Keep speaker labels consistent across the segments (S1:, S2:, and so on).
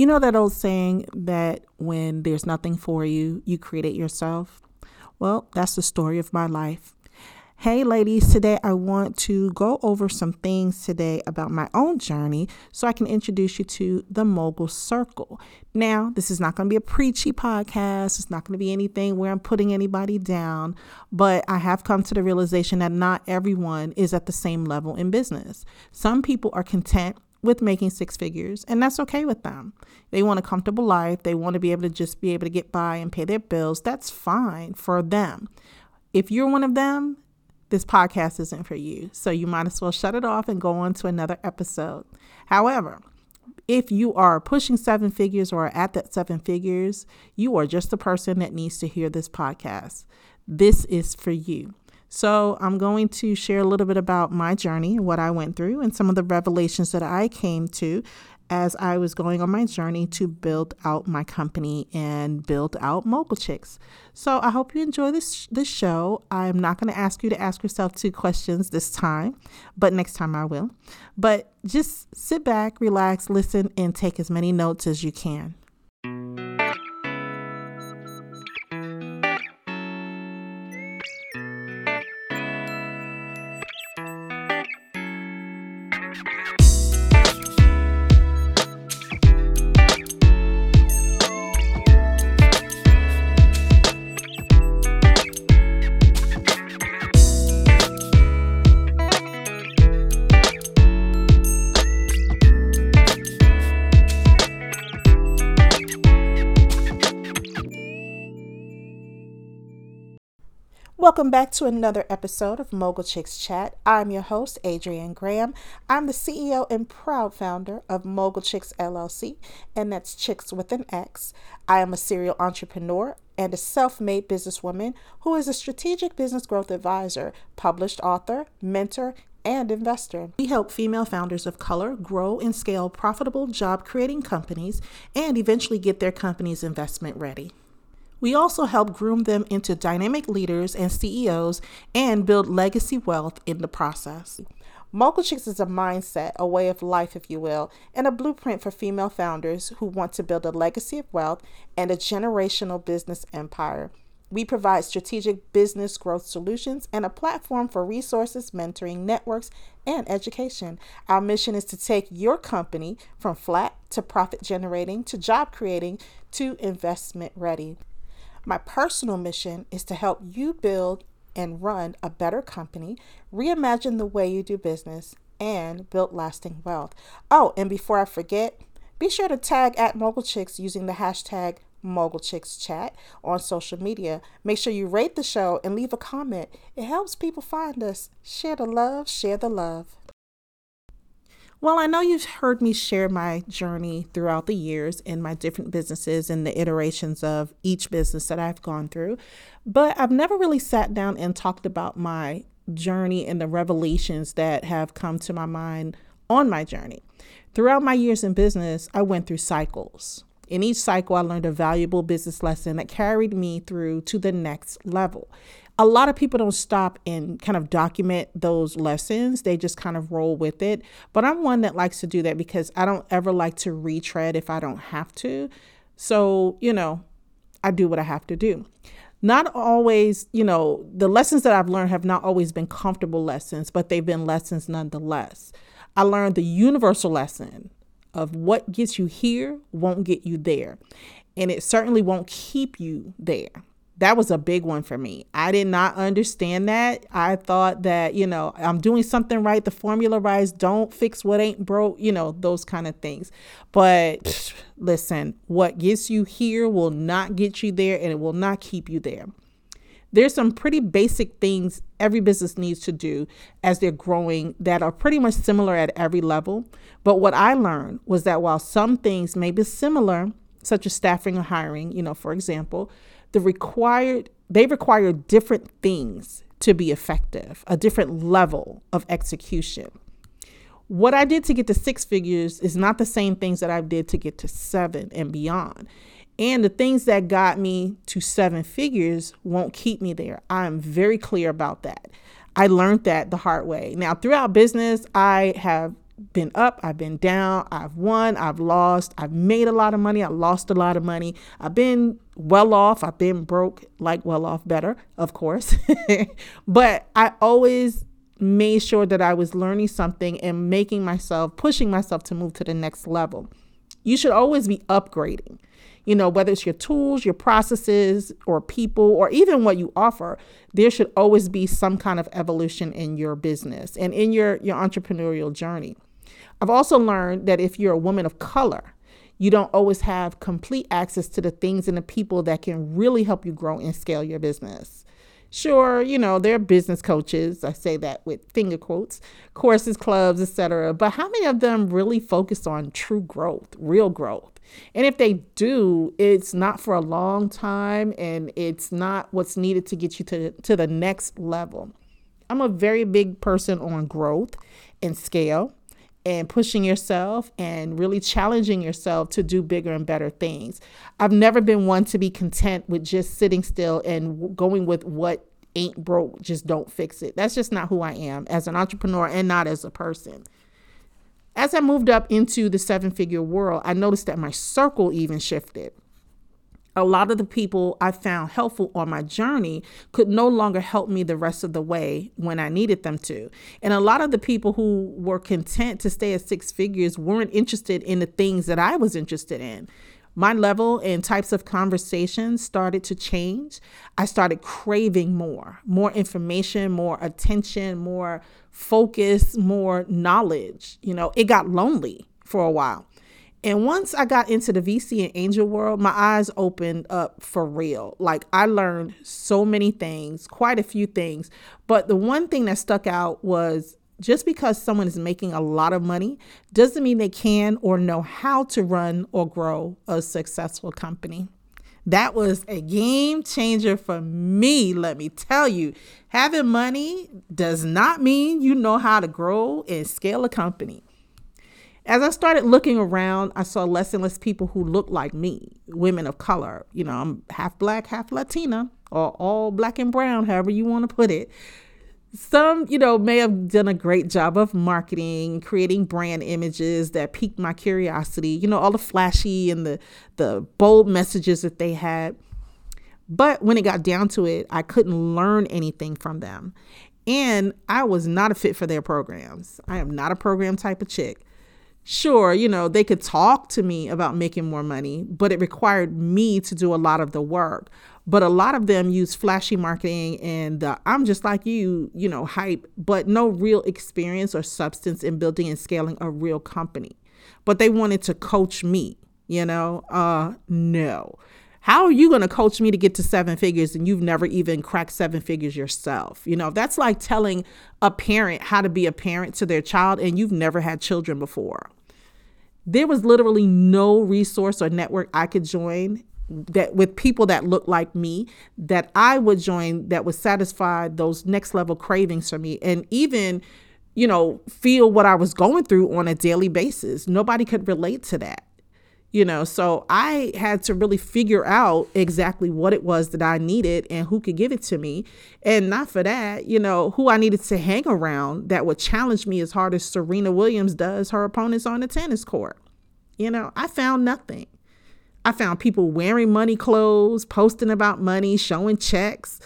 S1: You know that old saying that when there's nothing for you, you create it yourself? Well, that's the story of my life. Hey, ladies, today I want to go over some things today about my own journey so I can introduce you to the Mogul Circle. Now, this is not going to be a preachy podcast, it's not going to be anything where I'm putting anybody down, but I have come to the realization that not everyone is at the same level in business. Some people are content with making six figures, and that's okay with them. They want a comfortable life, they want to be able to just be able to get by and pay their bills. That's fine for them. If you're one of them, this podcast isn't for you. So you might as well shut it off and go on to another episode. However, if you are pushing seven figures or at that seven figures, you are just the person that needs to hear this podcast. This is for you. So, I'm going to share a little bit about my journey, what I went through, and some of the revelations that I came to as I was going on my journey to build out my company and build out Mogul Chix. So I hope you enjoy this this show. I'm not going to ask you to ask yourself two questions this time, but next time I will. But just sit back, relax, listen, and take as many notes as you can. Welcome back to another episode of Mogul Chix Chat. I'm your host, Adrienne Graham. I'm the CEO and proud founder of Mogul Chix LLC, and that's Chix with an X. I am a serial entrepreneur and a self made businesswoman who is a strategic business growth advisor, published author, mentor, and investor. We help female founders of color grow and scale profitable job creating companies and eventually get their company's investment ready. We also help groom them into dynamic leaders and CEOs and build legacy wealth in the process. Mogul Chix is a mindset, a way of life, if you will, and a blueprint for female founders who want to build a legacy of wealth and a generational business empire. We provide strategic business growth solutions and a platform for resources, mentoring, networks, and education. Our mission is to take your company from flat to profit generating to job creating to investment ready. My personal mission is to help you build and run a better company, reimagine the way you do business, and build lasting wealth. Oh, and before I forget, be sure to tag at Mogul Chix using the hashtag Mogul Chix Chat on social media. Make sure you rate the show and leave a comment. It helps people find us. Share the love, share the love. Well, I know you've heard me share my journey throughout the years in my different businesses and the iterations of each business that I've gone through, but I've never really sat down and talked about my journey and the revelations that have come to my mind on my journey. Throughout my years in business, I went through cycles. In each cycle, I learned a valuable business lesson that carried me through to the next level a lot of people don't stop and kind of document those lessons. They just kind of roll with it. But I'm one that likes to do that because I don't ever like to retread if I don't have to. So, you know, I do what I have to do. Not always, you know, the lessons that I've learned have not always been comfortable lessons, but they've been lessons nonetheless. I learned the universal lesson of what gets you here won't get you there. And it certainly won't keep you there that was a big one for me. I did not understand that. I thought that, you know, I'm doing something right. The formula rise, don't fix what ain't broke, you know, those kind of things. But listen, what gets you here will not get you there and it will not keep you there. There's some pretty basic things every business needs to do as they're growing that are pretty much similar at every level. But what I learned was that while some things may be similar, such as staffing or hiring, you know, for example, the required they require different things to be effective, a different level of execution. What I did to get to six figures is not the same things that I did to get to seven and beyond. And the things that got me to seven figures won't keep me there. I'm very clear about that. I learned that the hard way. Now, throughout business, I have been up, I've been down, I've won, I've lost, I've made a lot of money, I lost a lot of money, I've been well off, I've been broke, like well off better, of course. but I always made sure that I was learning something and making myself, pushing myself to move to the next level. You should always be upgrading you know, whether it's your tools, your processes, or people, or even what you offer, there should always be some kind of evolution in your business and in your, your entrepreneurial journey. I've also learned that if you're a woman of color, you don't always have complete access to the things and the people that can really help you grow and scale your business. Sure, you know, there are business coaches, I say that with finger quotes, courses, clubs, etc. But how many of them really focus on true growth, real growth? And if they do, it's not for a long time and it's not what's needed to get you to, to the next level. I'm a very big person on growth and scale and pushing yourself and really challenging yourself to do bigger and better things. I've never been one to be content with just sitting still and going with what ain't broke, just don't fix it. That's just not who I am as an entrepreneur and not as a person. As I moved up into the seven figure world, I noticed that my circle even shifted. A lot of the people I found helpful on my journey could no longer help me the rest of the way when I needed them to. And a lot of the people who were content to stay at six figures weren't interested in the things that I was interested in my level and types of conversations started to change. I started craving more, more information, more attention, more focus, more knowledge. You know, it got lonely for a while. And once I got into the VC and angel world, my eyes opened up for real. Like I learned so many things, quite a few things. But the one thing that stuck out was just because someone is making a lot of money doesn't mean they can or know how to run or grow a successful company. That was a game changer for me, let me tell you. Having money does not mean you know how to grow and scale a company. As I started looking around, I saw less and less people who looked like me, women of color. You know, I'm half black, half Latina, or all black and brown, however you want to put it some, you know, may have done a great job of marketing, creating brand images that piqued my curiosity, you know, all the flashy and the the bold messages that they had. But when it got down to it, I couldn't learn anything from them. And I was not a fit for their programs. I am not a program type of chick. Sure, you know, they could talk to me about making more money, but it required me to do a lot of the work but a lot of them use flashy marketing and I'm just like you, you know, hype, but no real experience or substance in building and scaling a real company. But they wanted to coach me, you know? Uh no. How are you going to coach me to get to seven figures and you've never even cracked seven figures yourself? You know, that's like telling a parent how to be a parent to their child and you've never had children before. There was literally no resource or network I could join that with people that looked like me that I would join that would satisfy those next level cravings for me and even you know feel what I was going through on a daily basis. Nobody could relate to that you know so I had to really figure out exactly what it was that I needed and who could give it to me and not for that you know who I needed to hang around that would challenge me as hard as Serena Williams does her opponents on the tennis court you know I found nothing I found people wearing money clothes, posting about money, showing checks.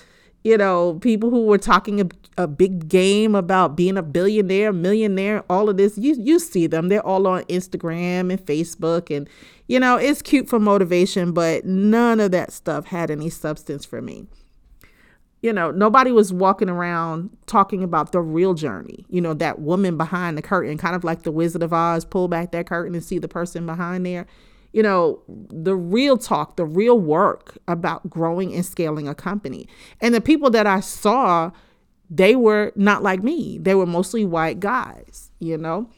S1: You know, people who were talking a, a big game about being a billionaire, millionaire, all of this. You you see them. They're all on Instagram and Facebook and you know, it's cute for motivation, but none of that stuff had any substance for me. You know, nobody was walking around talking about the real journey. You know, that woman behind the curtain, kind of like the Wizard of Oz, pull back that curtain and see the person behind there you know, the real talk, the real work about growing and scaling a company. And the people that I saw, they were not like me. They were mostly white guys, you know.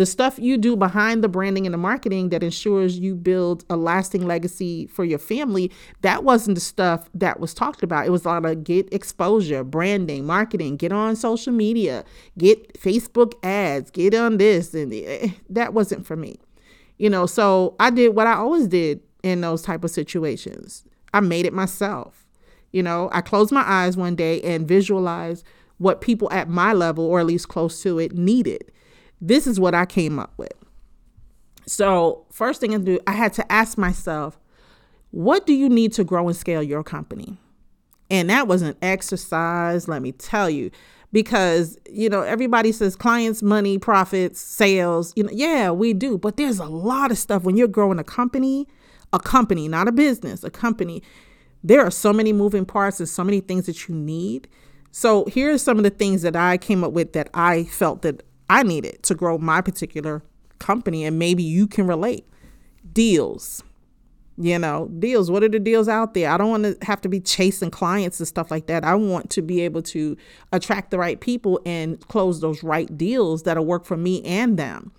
S1: The stuff you do behind the branding and the marketing that ensures you build a lasting legacy for your family, that wasn't the stuff that was talked about. It was a lot of get exposure, branding, marketing, get on social media, get Facebook ads, get on this. And eh, that wasn't for me. You know, so I did what I always did in those type of situations. I made it myself. You know, I closed my eyes one day and visualized what people at my level or at least close to it needed. This is what I came up with. So, first thing I do, I had to ask myself, what do you need to grow and scale your company? And that was an exercise, let me tell you, because, you know, everybody says clients, money, profits, sales. You know, yeah, we do. But there's a lot of stuff when you're growing a company, a company, not a business, a company. There are so many moving parts and so many things that you need. So here are some of the things that I came up with that I felt that I needed to grow my particular company, and maybe you can relate. Deals, you know, deals. What are the deals out there? I don't want to have to be chasing clients and stuff like that. I want to be able to attract the right people and close those right deals that'll work for me and them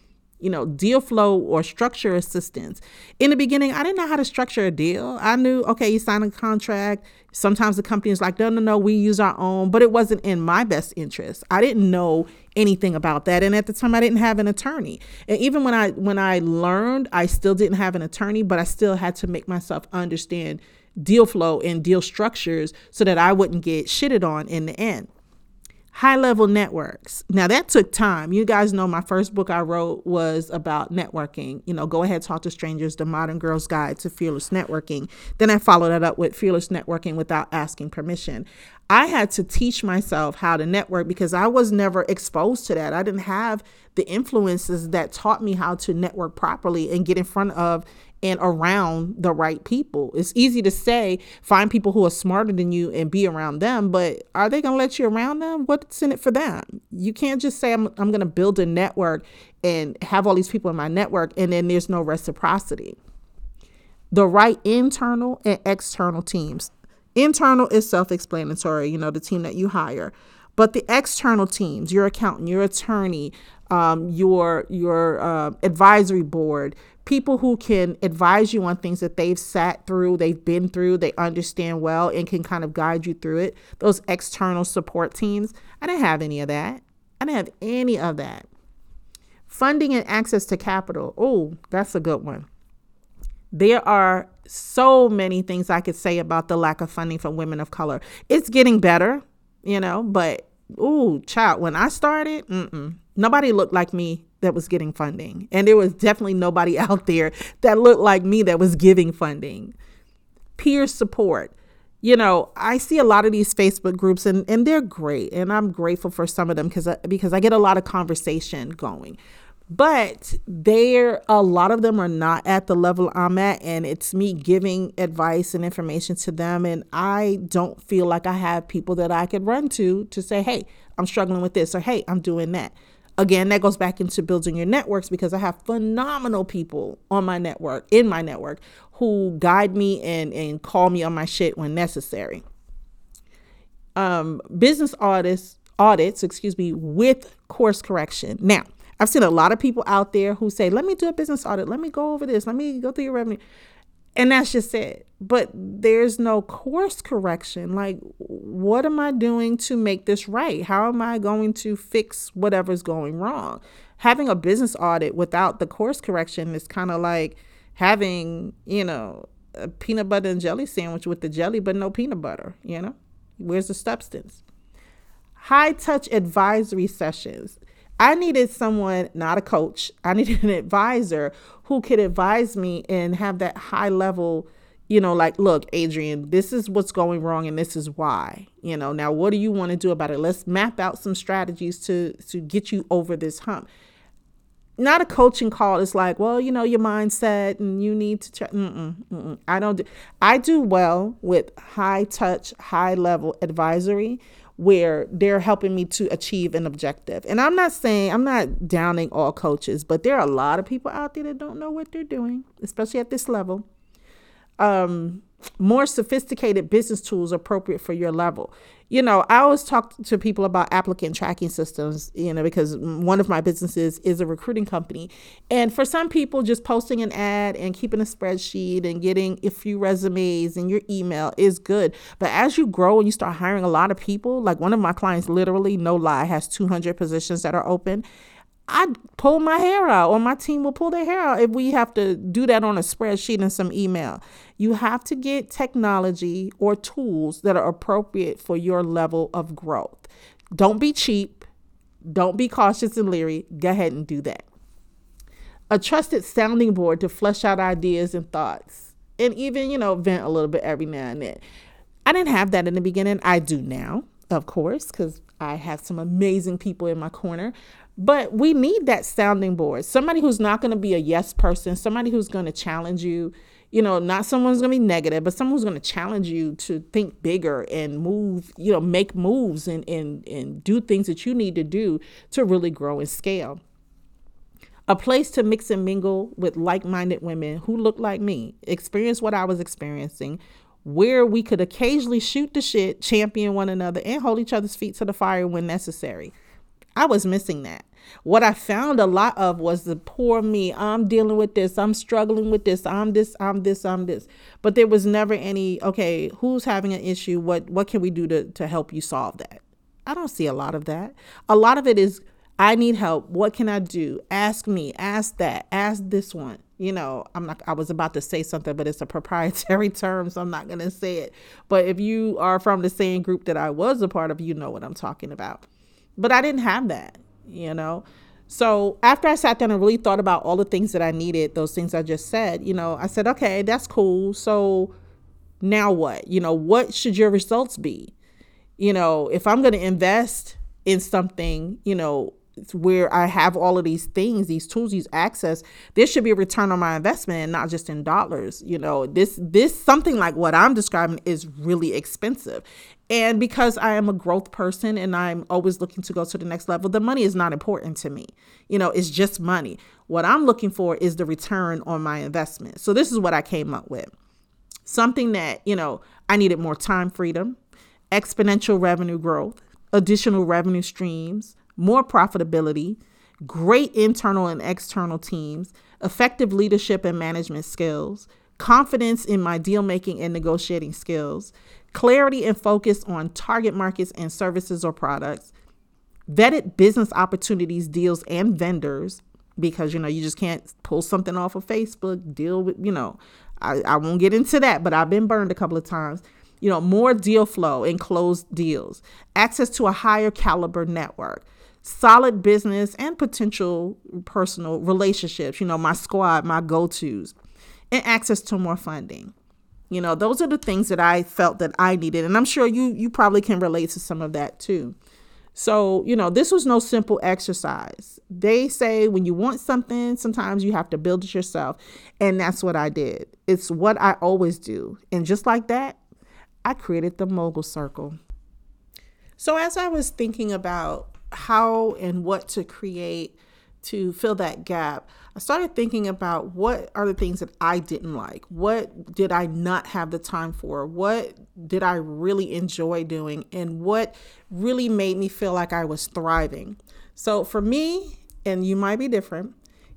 S1: you know, deal flow or structure assistance. In the beginning, I didn't know how to structure a deal. I knew, okay, you sign a contract. Sometimes the company is like, no, no, no, we use our own, but it wasn't in my best interest. I didn't know anything about that. And at the time I didn't have an attorney. And even when I when I learned, I still didn't have an attorney, but I still had to make myself understand deal flow and deal structures so that I wouldn't get shitted on in the end high level networks. Now that took time. You guys know my first book I wrote was about networking. You know, go ahead, talk to strangers, the modern girl's guide to fearless networking. Then I followed that up with fearless networking without asking permission. I had to teach myself how to network because I was never exposed to that. I didn't have the influences that taught me how to network properly and get in front of and around the right people. It's easy to say find people who are smarter than you and be around them, but are they going to let you around them? What's in it for them? You can't just say I'm I'm going to build a network and have all these people in my network and then there's no reciprocity. The right internal and external teams. Internal is self-explanatory, you know, the team that you hire. But the external teams, your accountant, your attorney, um, your your uh, advisory board, people who can advise you on things that they've sat through, they've been through, they understand well, and can kind of guide you through it. Those external support teams. I didn't have any of that. I didn't have any of that. Funding and access to capital. Oh, that's a good one. There are so many things I could say about the lack of funding for women of color. It's getting better, you know, but ooh, child, when I started, nobody looked like me that was getting funding. And there was definitely nobody out there that looked like me that was giving funding. Peer support. You know, I see a lot of these Facebook groups and, and they're great. And I'm grateful for some of them because because I get a lot of conversation going. But there a lot of them are not at the level I'm at and it's me giving advice and information to them and I don't feel like I have people that I could run to to say, "Hey, I'm struggling with this," or "Hey, I'm doing that." Again, that goes back into building your networks because I have phenomenal people on my network, in my network, who guide me and, and call me on my shit when necessary. Um, business audits, audits, excuse me, with course correction. Now, I've seen a lot of people out there who say, let me do a business audit. Let me go over this. Let me go through your revenue. And that's just it. But there's no course correction. Like, what am I doing to make this right? How am I going to fix whatever's going wrong? Having a business audit without the course correction is kind of like having, you know, a peanut butter and jelly sandwich with the jelly, but no peanut butter, you know? Where's the substance? High touch advisory sessions. I needed someone, not a coach, I needed an advisor who could advise me and have that high level, you know, like, look, Adrienne, this is what's going wrong and this is why. You know, now what do you want to do about it? Let's map out some strategies to to get you over this hump. Not a coaching call. It's like, well, you know, your mindset and you need to. Mm-mm, mm-mm. I don't do. I do well with high touch, high level advisory where they're helping me to achieve an objective. And I'm not saying, I'm not downing all coaches, but there are a lot of people out there that don't know what they're doing, especially at this level. Um, more sophisticated business tools appropriate for your level you know, I always talk to people about applicant tracking systems, you know, because one of my businesses is a recruiting company. And for some people, just posting an ad and keeping a spreadsheet and getting a few resumes in your email is good. But as you grow and you start hiring a lot of people, like one of my clients literally, no lie, has 200 positions that are open. I'd pull my hair out, or my team will pull their hair out if we have to do that on a spreadsheet and some email. You have to get technology or tools that are appropriate for your level of growth. Don't be cheap. Don't be cautious and leery. Go ahead and do that. A trusted sounding board to flesh out ideas and thoughts, and even, you know, vent a little bit every now and then. I didn't have that in the beginning. I do now, of course, because I have some amazing people in my corner. But we need that sounding board. Somebody who's not going to be a yes person, somebody who's going to challenge you. You know, not someone's going to be negative, but someone who's going to challenge you to think bigger and move, you know, make moves and, and, and do things that you need to do to really grow and scale. A place to mix and mingle with like minded women who look like me, experience what I was experiencing, where we could occasionally shoot the shit, champion one another, and hold each other's feet to the fire when necessary. I was missing that. What I found a lot of was the poor me. I'm dealing with this. I'm struggling with this. I'm this. I'm this. I'm this. But there was never any. Okay, who's having an issue? What What can we do to to help you solve that? I don't see a lot of that. A lot of it is I need help. What can I do? Ask me. Ask that. Ask this one you know, I'm not, I was about to say something, but it's a proprietary term, so I'm not to say it. But if you are from the same group that I was a part of, you know what I'm talking about. But I didn't have that, you know. So after I sat down and really thought about all the things that I needed, those things I just said, you know, I said, okay, that's cool. So now what? You know, what should your results be? You know, if I'm going to invest in something, you know, where I have all of these things, these tools, these access, there should be a return on my investment and not just in dollars. You know, this this something like what I'm describing is really expensive. And because I am a growth person and I'm always looking to go to the next level, the money is not important to me. You know, it's just money. What I'm looking for is the return on my investment. So this is what I came up with. Something that, you know, I needed more time freedom, exponential revenue growth, additional revenue streams, more profitability, great internal and external teams, effective leadership and management skills, confidence in my deal making and negotiating skills, clarity and focus on target markets and services or products, vetted business opportunities, deals, and vendors, because you know, you just can't pull something off of Facebook, deal with, you know, I, I won't get into that, but I've been burned a couple of times. You know, more deal flow and closed deals, access to a higher caliber network, solid business and potential personal relationships, you know, my squad, my go tos, and access to more funding. You know, those are the things that I felt that I needed. And I'm sure you you probably can relate to some of that too. So, you know, this was no simple exercise. They say when you want something, sometimes you have to build it yourself. And that's what I did. It's what I always do. And just like that, I created the mogul circle. So, as I was thinking about how and what to create to fill that gap, I started thinking about what are the things that I didn't like? What did I not have the time for? What did I really enjoy doing? And what really made me feel like I was thriving? So for me, and you might be different,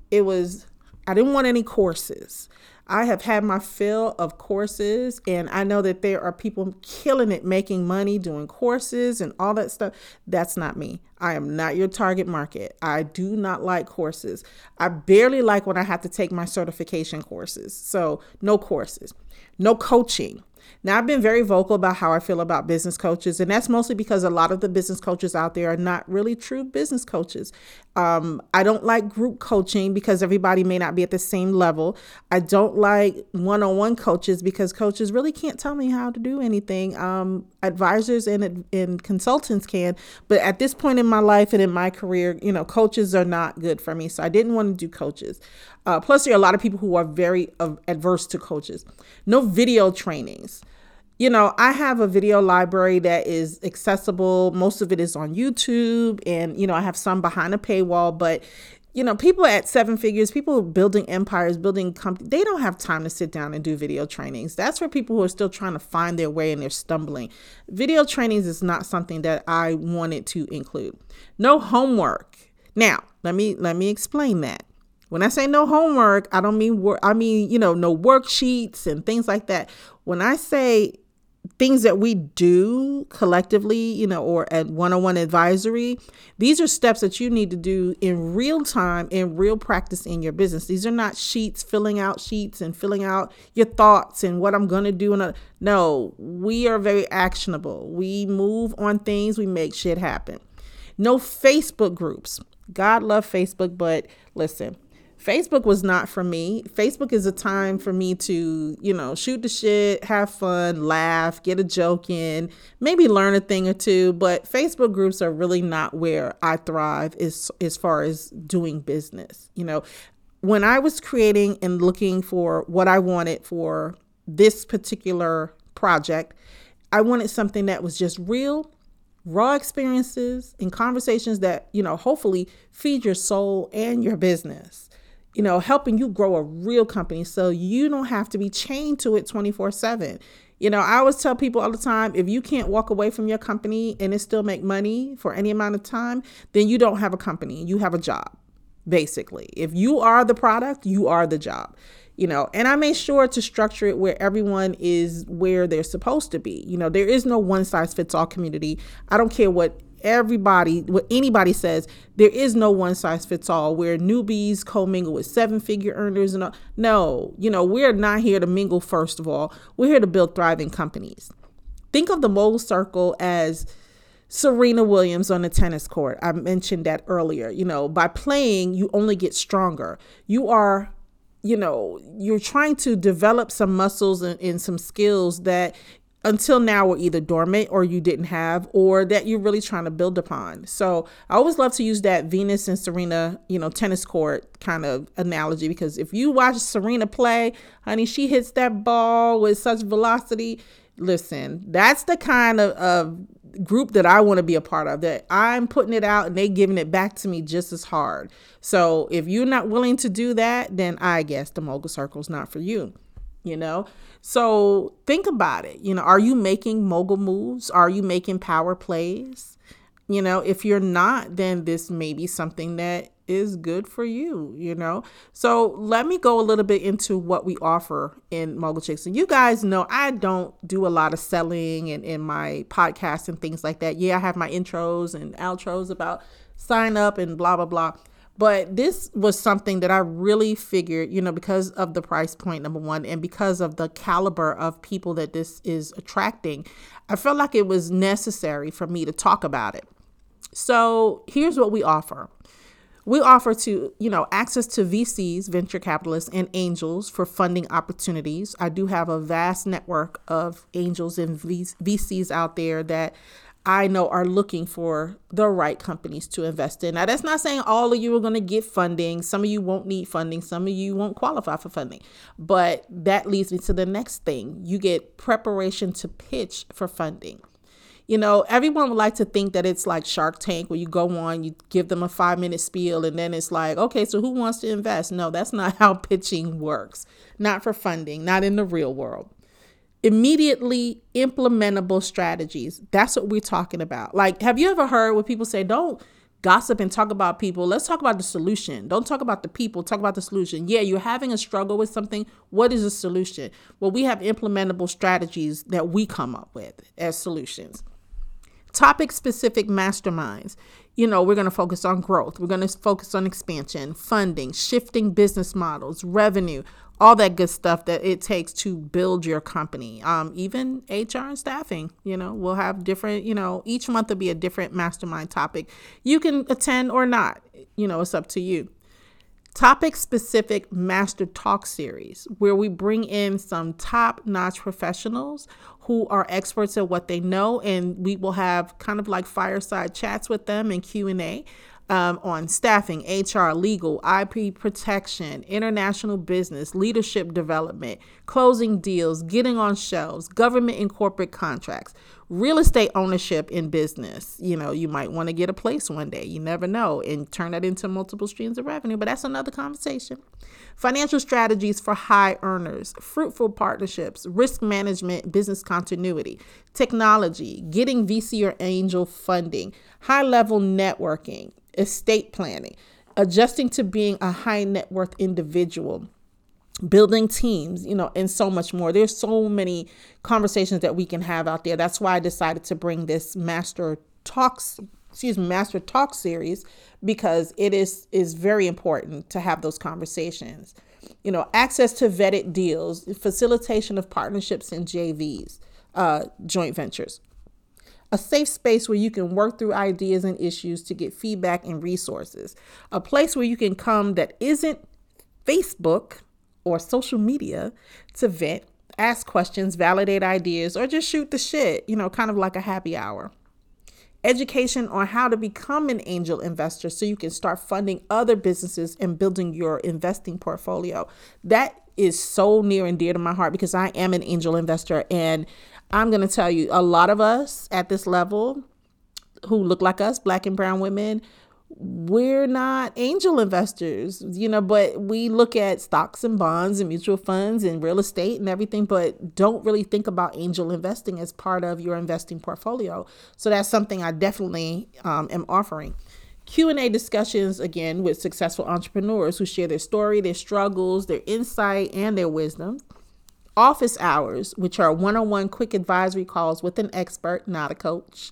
S1: it was I didn't want any courses. I have had my fill of courses, and I know that there are people killing it making money doing courses and all that stuff. That's not me. I am not your target market. I do not like courses. I barely like when I have to take my certification courses. So, no courses, no coaching. Now, I've been very vocal about how I feel about business coaches, and that's mostly because a lot of the business coaches out there are not really true business coaches. Um, I don't like group coaching because everybody may not be at the same level. I don't like one on one coaches because coaches really can't tell me how to do anything. Um, advisors and, and consultants can, but at this point in my life and in my career, you know, coaches are not good for me. So I didn't want to do coaches. Uh, plus, there are a lot of people who are very uh, adverse to coaches. No video trainings you know, I have a video library that is accessible. Most of it is on YouTube, and, you know, I have some behind a paywall, but you know, people at seven figures, people building empires, building companies, they don't have time to sit down and do video trainings. That's for people who are still trying to find their way and they're stumbling. Video trainings is not something that I wanted to include. No homework. Now, let me let me explain that. When I say no homework, I don't mean work. I mean, you know, no worksheets and things like that. When I say things that we do collectively, you know, or at one on one advisory, these are steps that you need to do in real time, in real practice in your business. These are not sheets, filling out sheets and filling out your thoughts and what I'm going to do. And uh, no, we are very actionable. We move on things, we make shit happen. No Facebook groups. God love Facebook, but listen, Facebook was not for me. Facebook is a time for me to, you know, shoot the shit, have fun, laugh, get a joke in, maybe learn a thing or two. But Facebook groups are really not where I thrive as as far as doing business. You know, when I was creating and looking for what I wanted for this particular project, I wanted something that was just real, raw experiences and conversations that, you know, hopefully feed your soul and your business you know, helping you grow a real company so you don't have to be chained to it 24 7. You know, I always tell people all the time if you can't walk away from your company and it still make money for any amount of time, then you don't have a company. You have a job, basically. If you are the product, you are the job. You know, and I made sure to structure it where everyone is where they're supposed to be. You know, there is no one size fits all community. I don't care what everybody, what anybody says, there is no one size fits all where newbies commingle with seven figure earners and all. no, you know, we're not here to mingle first of all. We're here to build thriving companies. Think of the Mogul Circle as Serena Williams on the tennis court. I mentioned that earlier. You know, by playing, you only get stronger. You are you know, you're trying to develop some muscles and, and, some skills that until now were either dormant or you didn't have or that you're really trying to build upon. So I always love to use that Venus and Serena, you know, tennis court kind of analogy because if you watch Serena play, honey, she hits that ball with such velocity. Listen, that's the kind of, of group that I want to be a part of that I'm putting it out and they giving it back to me just as hard. So if you're not willing to do that, then I guess the mogul circle is not for you you know? So think about it. You know, are you making mogul moves? Are you making power plays? You know, if you're not, then this may be something that is good for you, you know? So let me go a little bit into what we offer in Mogul Chix. And you guys know I don't do a lot of selling and in my podcast and things like that. Yeah, I have my intros and outros about sign up and blah, blah, blah. But this was something that I really figured, you know, because of the price point, number one, and because of the caliber of people that this is attracting, I felt like it was necessary for me to talk about it. So here's what we offer. We offer to, you know, access to VCs, venture capitalists, and angels for funding opportunities. I do have a vast network of angels and VCs out there that I know are looking for the right companies to invest in. Now, that's not saying all of you are going to get funding. Some of you won't need funding. Some of you won't qualify for funding. But that leads me to the next thing you get preparation to pitch for funding. You know, everyone would like to think that it's like Shark Tank where you go on, you give them a five minute spiel, and then it's like, okay, so who wants to invest? No, that's not how pitching works. Not for funding, not in the real world immediately implementable strategies. That's what we're talking about. Like, have you ever heard what people say, don't gossip and talk about people? Let's talk about the solution. Don't talk about the people, talk about the solution. Yeah, you're having a struggle with something. What is the solution? Well, we have implementable strategies that we come up with as solutions. Topic specific masterminds. You know, we're going to focus on growth. We're going to focus on expansion, funding, shifting business models, revenue, all that good stuff that it takes to build your company. Um, even HR and staffing, you know, we'll have different, you know, each month will be a different mastermind topic. You can attend or not, you know, it's up to you. Topic specific master talk series where we bring in some top notch professionals who are experts at what they know. And we will have kind of like fireside chats with them and Q&A um, on staffing, HR, legal, IP protection, international business, leadership development, closing deals, getting on shelves, government and corporate contracts, real estate ownership in business. You know, you might want to get a place one day, you never know, and turn that into multiple streams of revenue, but that's another conversation. Financial strategies for high earners, fruitful partnerships, risk management, business continuity, technology, getting VC or angel funding, high level networking, estate planning, adjusting to being a high net worth individual building teams you know and so much more. There's so many conversations that we can have out there. That's why i decided to bring this master talks excuse me master talk series because it is is very important to have those conversations. You know access to vetted deals facilitation of partnerships and jvs uh, joint ventures. A safe space where you can work through ideas and issues to get feedback and resources, a place where you can come that isn't Facebook or social media to vent, ask questions, validate ideas, or just shoot the shit, you know, kind of like a happy hour. Education on how to become an angel investor so you can start funding other businesses and building your investing portfolio. That is so near and dear to my heart because I am an angel investor. And I'm going to tell you, a lot of us at this level who look like us, black and brown women, we're not angel investors, you know, but we look at stocks and bonds and mutual funds and real estate and everything, but don't really think about angel investing as part of your investing portfolio. So that's something I definitely um, am offering. Q&A discussions again with successful entrepreneurs who share their story, their struggles, their insight, and their wisdom. Office hours, which are one-on-one quick advisory calls with an expert, not a coach.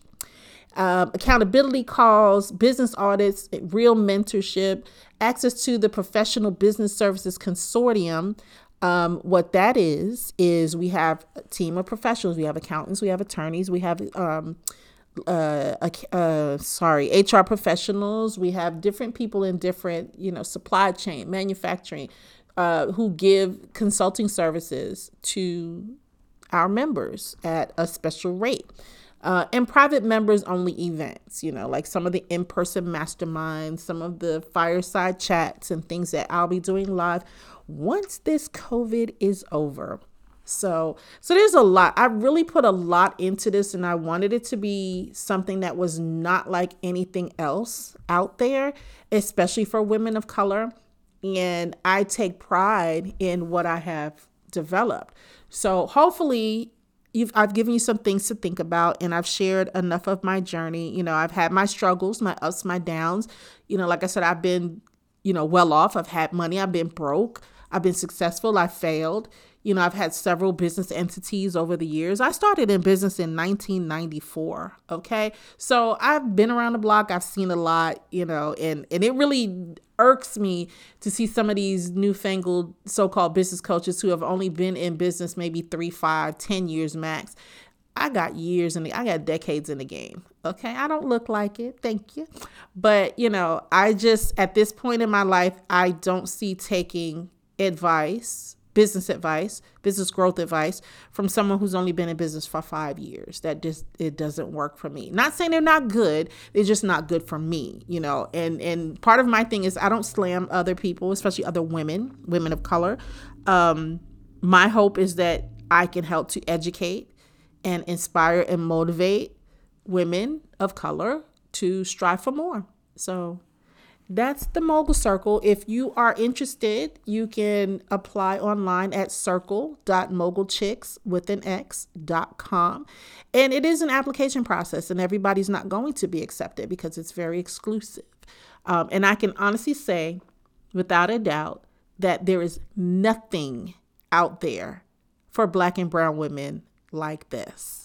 S1: Um, accountability calls, business audits, real mentorship, access to the Professional Business Services Consortium. Um, what that is, is we have a team of professionals. We have accountants, we have attorneys, we have um, uh, uh, sorry, HR professionals. We have different people in different, you know, supply chain, manufacturing, uh, who give consulting services to our members at a special rate. Uh, and private members only events, you know, like some of the in person masterminds, some of the fireside chats, and things that I'll be doing live once this COVID is over. So, so there's a lot. I really put a lot into this and I wanted it to be something that was not like anything else out there, especially for women of color. And I take pride in what I have developed. So, hopefully, You've, I've given you some things to think about and I've shared enough of my journey. You know, I've had my struggles, my ups, my downs. You know, like I said, I've been, you know, well off. I've had money. I've been broke. I've been successful. I've failed. You know, I've had several business entities over the years. I started in business in 1994. Okay. So I've been around the block. I've seen a lot, you know, and, and it really irks me to see some of these newfangled so-called business coaches who have only been in business maybe three, five, ten years max. I got years and I got decades in the game. Okay. I don't look like it. Thank you. But, you know, I just, at this point in my life, I don't see taking advice business advice, business growth advice from someone who's only been in business for five years. That just it doesn't work for me. Not saying they're not good, they're just not good for me, you know. And and part of my thing is I don't slam other people, especially other women, women of color. Um, my hope is that I can help to educate and inspire and motivate women of color to strive for more. So that's the Mogul Circle. If you are interested, you can apply online at circle.mogulchix with an X.com. And it is an application process, and everybody's not going to be accepted because it's very exclusive. Um, and I can honestly say, without a doubt, that there is nothing out there for Black and Brown women like this.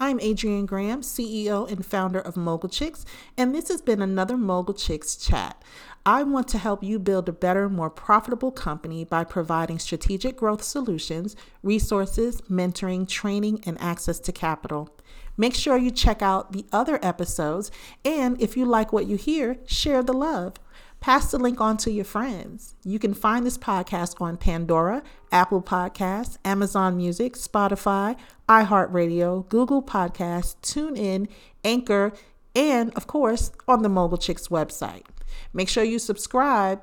S1: I'm Adrienne Graham, CEO and founder of Mogul Chix, and this has been another Mogul Chix chat. I want to help you build a better, more profitable company by providing strategic growth solutions, resources, mentoring, training, and access to capital. Make sure you check out the other episodes, and if you like what you hear, share the love. Pass the link on to your friends. You can find this podcast on Pandora, Apple Podcasts, Amazon Music, Spotify, iHeartRadio, Google Podcasts, TuneIn, Anchor, and of course on the Mogul Chix website. Make sure you subscribe.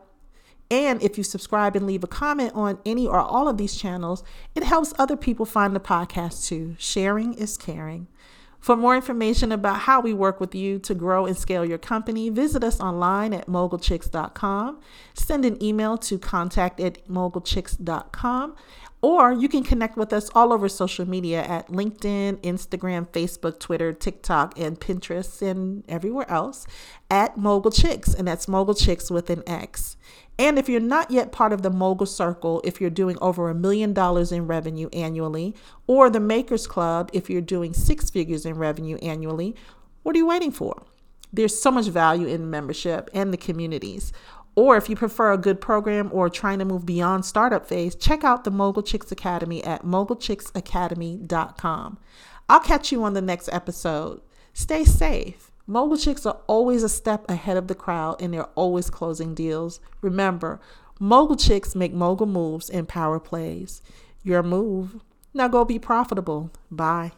S1: And if you subscribe and leave a comment on any or all of these channels, it helps other people find the podcast too. Sharing is caring. For more information about how we work with you to grow and scale your company, visit us online at mogulchix.com. Send an email to contact at mogulchix.com. Or you can connect with us all over social media at LinkedIn, Instagram, Facebook, Twitter, TikTok, and Pinterest, and everywhere else at Mogul Chix. And that's Mogul Chix with an X. And if you're not yet part of the Mogul Circle, if you're doing over a million dollars in revenue annually, or the Makers Club, if you're doing six figures in revenue annually, what are you waiting for? There's so much value in membership and the communities. Or if you prefer a good program or trying to move beyond startup phase, check out the Mogul Chix Academy at mogulchixacademy.com. I'll catch you on the next episode. Stay safe. Mogul chicks are always a step ahead of the crowd and they're always closing deals. Remember, mogul chicks make mogul moves and power plays. Your move. Now go be profitable. Bye.